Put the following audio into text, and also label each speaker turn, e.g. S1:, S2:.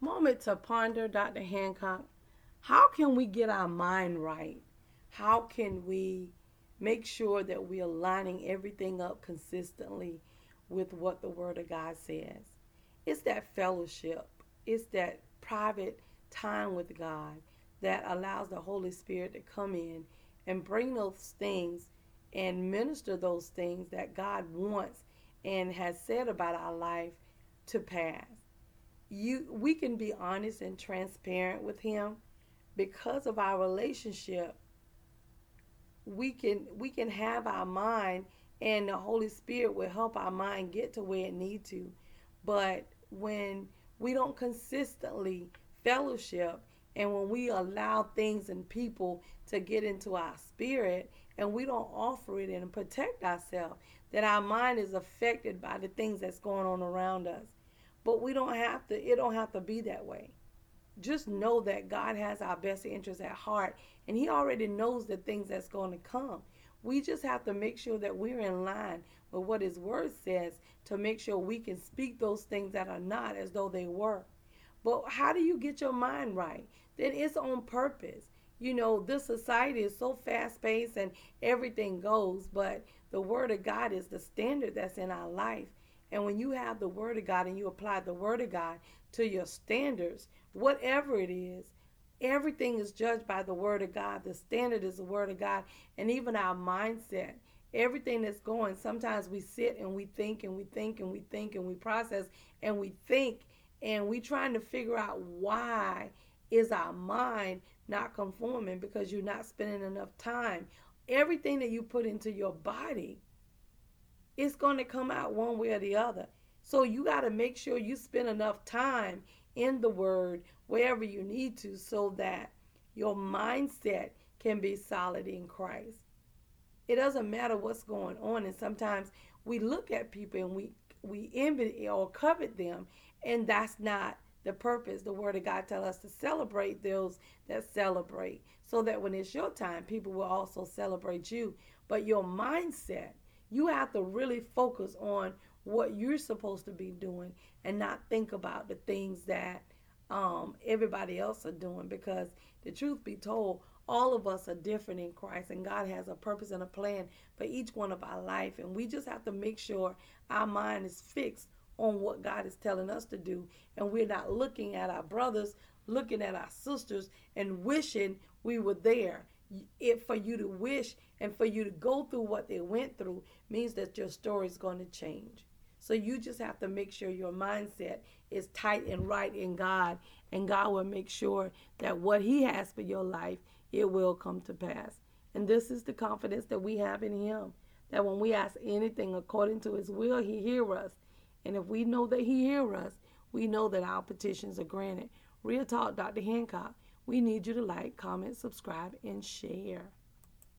S1: moment to ponder, Dr. Hancock. How can we get our mind right? How can we make sure that we're lining everything up consistently with what the Word of God says? It's that fellowship, it's that private time with God that allows the Holy Spirit to come in and bring those things and minister those things that God wants and has said about our life to pass. You we can be honest and transparent with him because of our relationship. We can we can have our mind and the Holy Spirit will help our mind get to where it need to. But when we don't consistently fellowship and when we allow things and people to get into our spirit and we don't offer it and protect ourselves, that our mind is affected by the things that's going on around us. But we don't have to, it don't have to be that way. Just know that God has our best interests at heart and He already knows the things that's going to come. We just have to make sure that we're in line with what His Word says to make sure we can speak those things that are not as though they were. But how do you get your mind right? Then it's on purpose. You know, this society is so fast paced and everything goes, but the Word of God is the standard that's in our life. And when you have the Word of God and you apply the Word of God to your standards, whatever it is, everything is judged by the Word of God. The standard is the Word of God. And even our mindset, everything that's going, sometimes we sit and we think and we think and we think and we process and we think and we trying to figure out why is our mind not conforming because you're not spending enough time everything that you put into your body it's going to come out one way or the other so you got to make sure you spend enough time in the word wherever you need to so that your mindset can be solid in Christ it doesn't matter what's going on and sometimes we look at people and we we envy or covet them and that's not the purpose. The Word of God tells us to celebrate those that celebrate, so that when it's your time, people will also celebrate you. But your mindset, you have to really focus on what you're supposed to be doing and not think about the things that um, everybody else are doing. Because the truth be told, all of us are different in Christ, and God has a purpose and a plan for each one of our life. And we just have to make sure our mind is fixed on what God is telling us to do. And we're not looking at our brothers, looking at our sisters, and wishing we were there. It for you to wish and for you to go through what they went through means that your story is going to change. So you just have to make sure your mindset is tight and right in God, and God will make sure that what He has for your life, it will come to pass. And this is the confidence that we have in Him. That when we ask anything according to His will, He hears us. And if we know that He hears us, we know that our petitions are granted. Real Talk, Dr. Hancock. We need you to like, comment, subscribe, and share.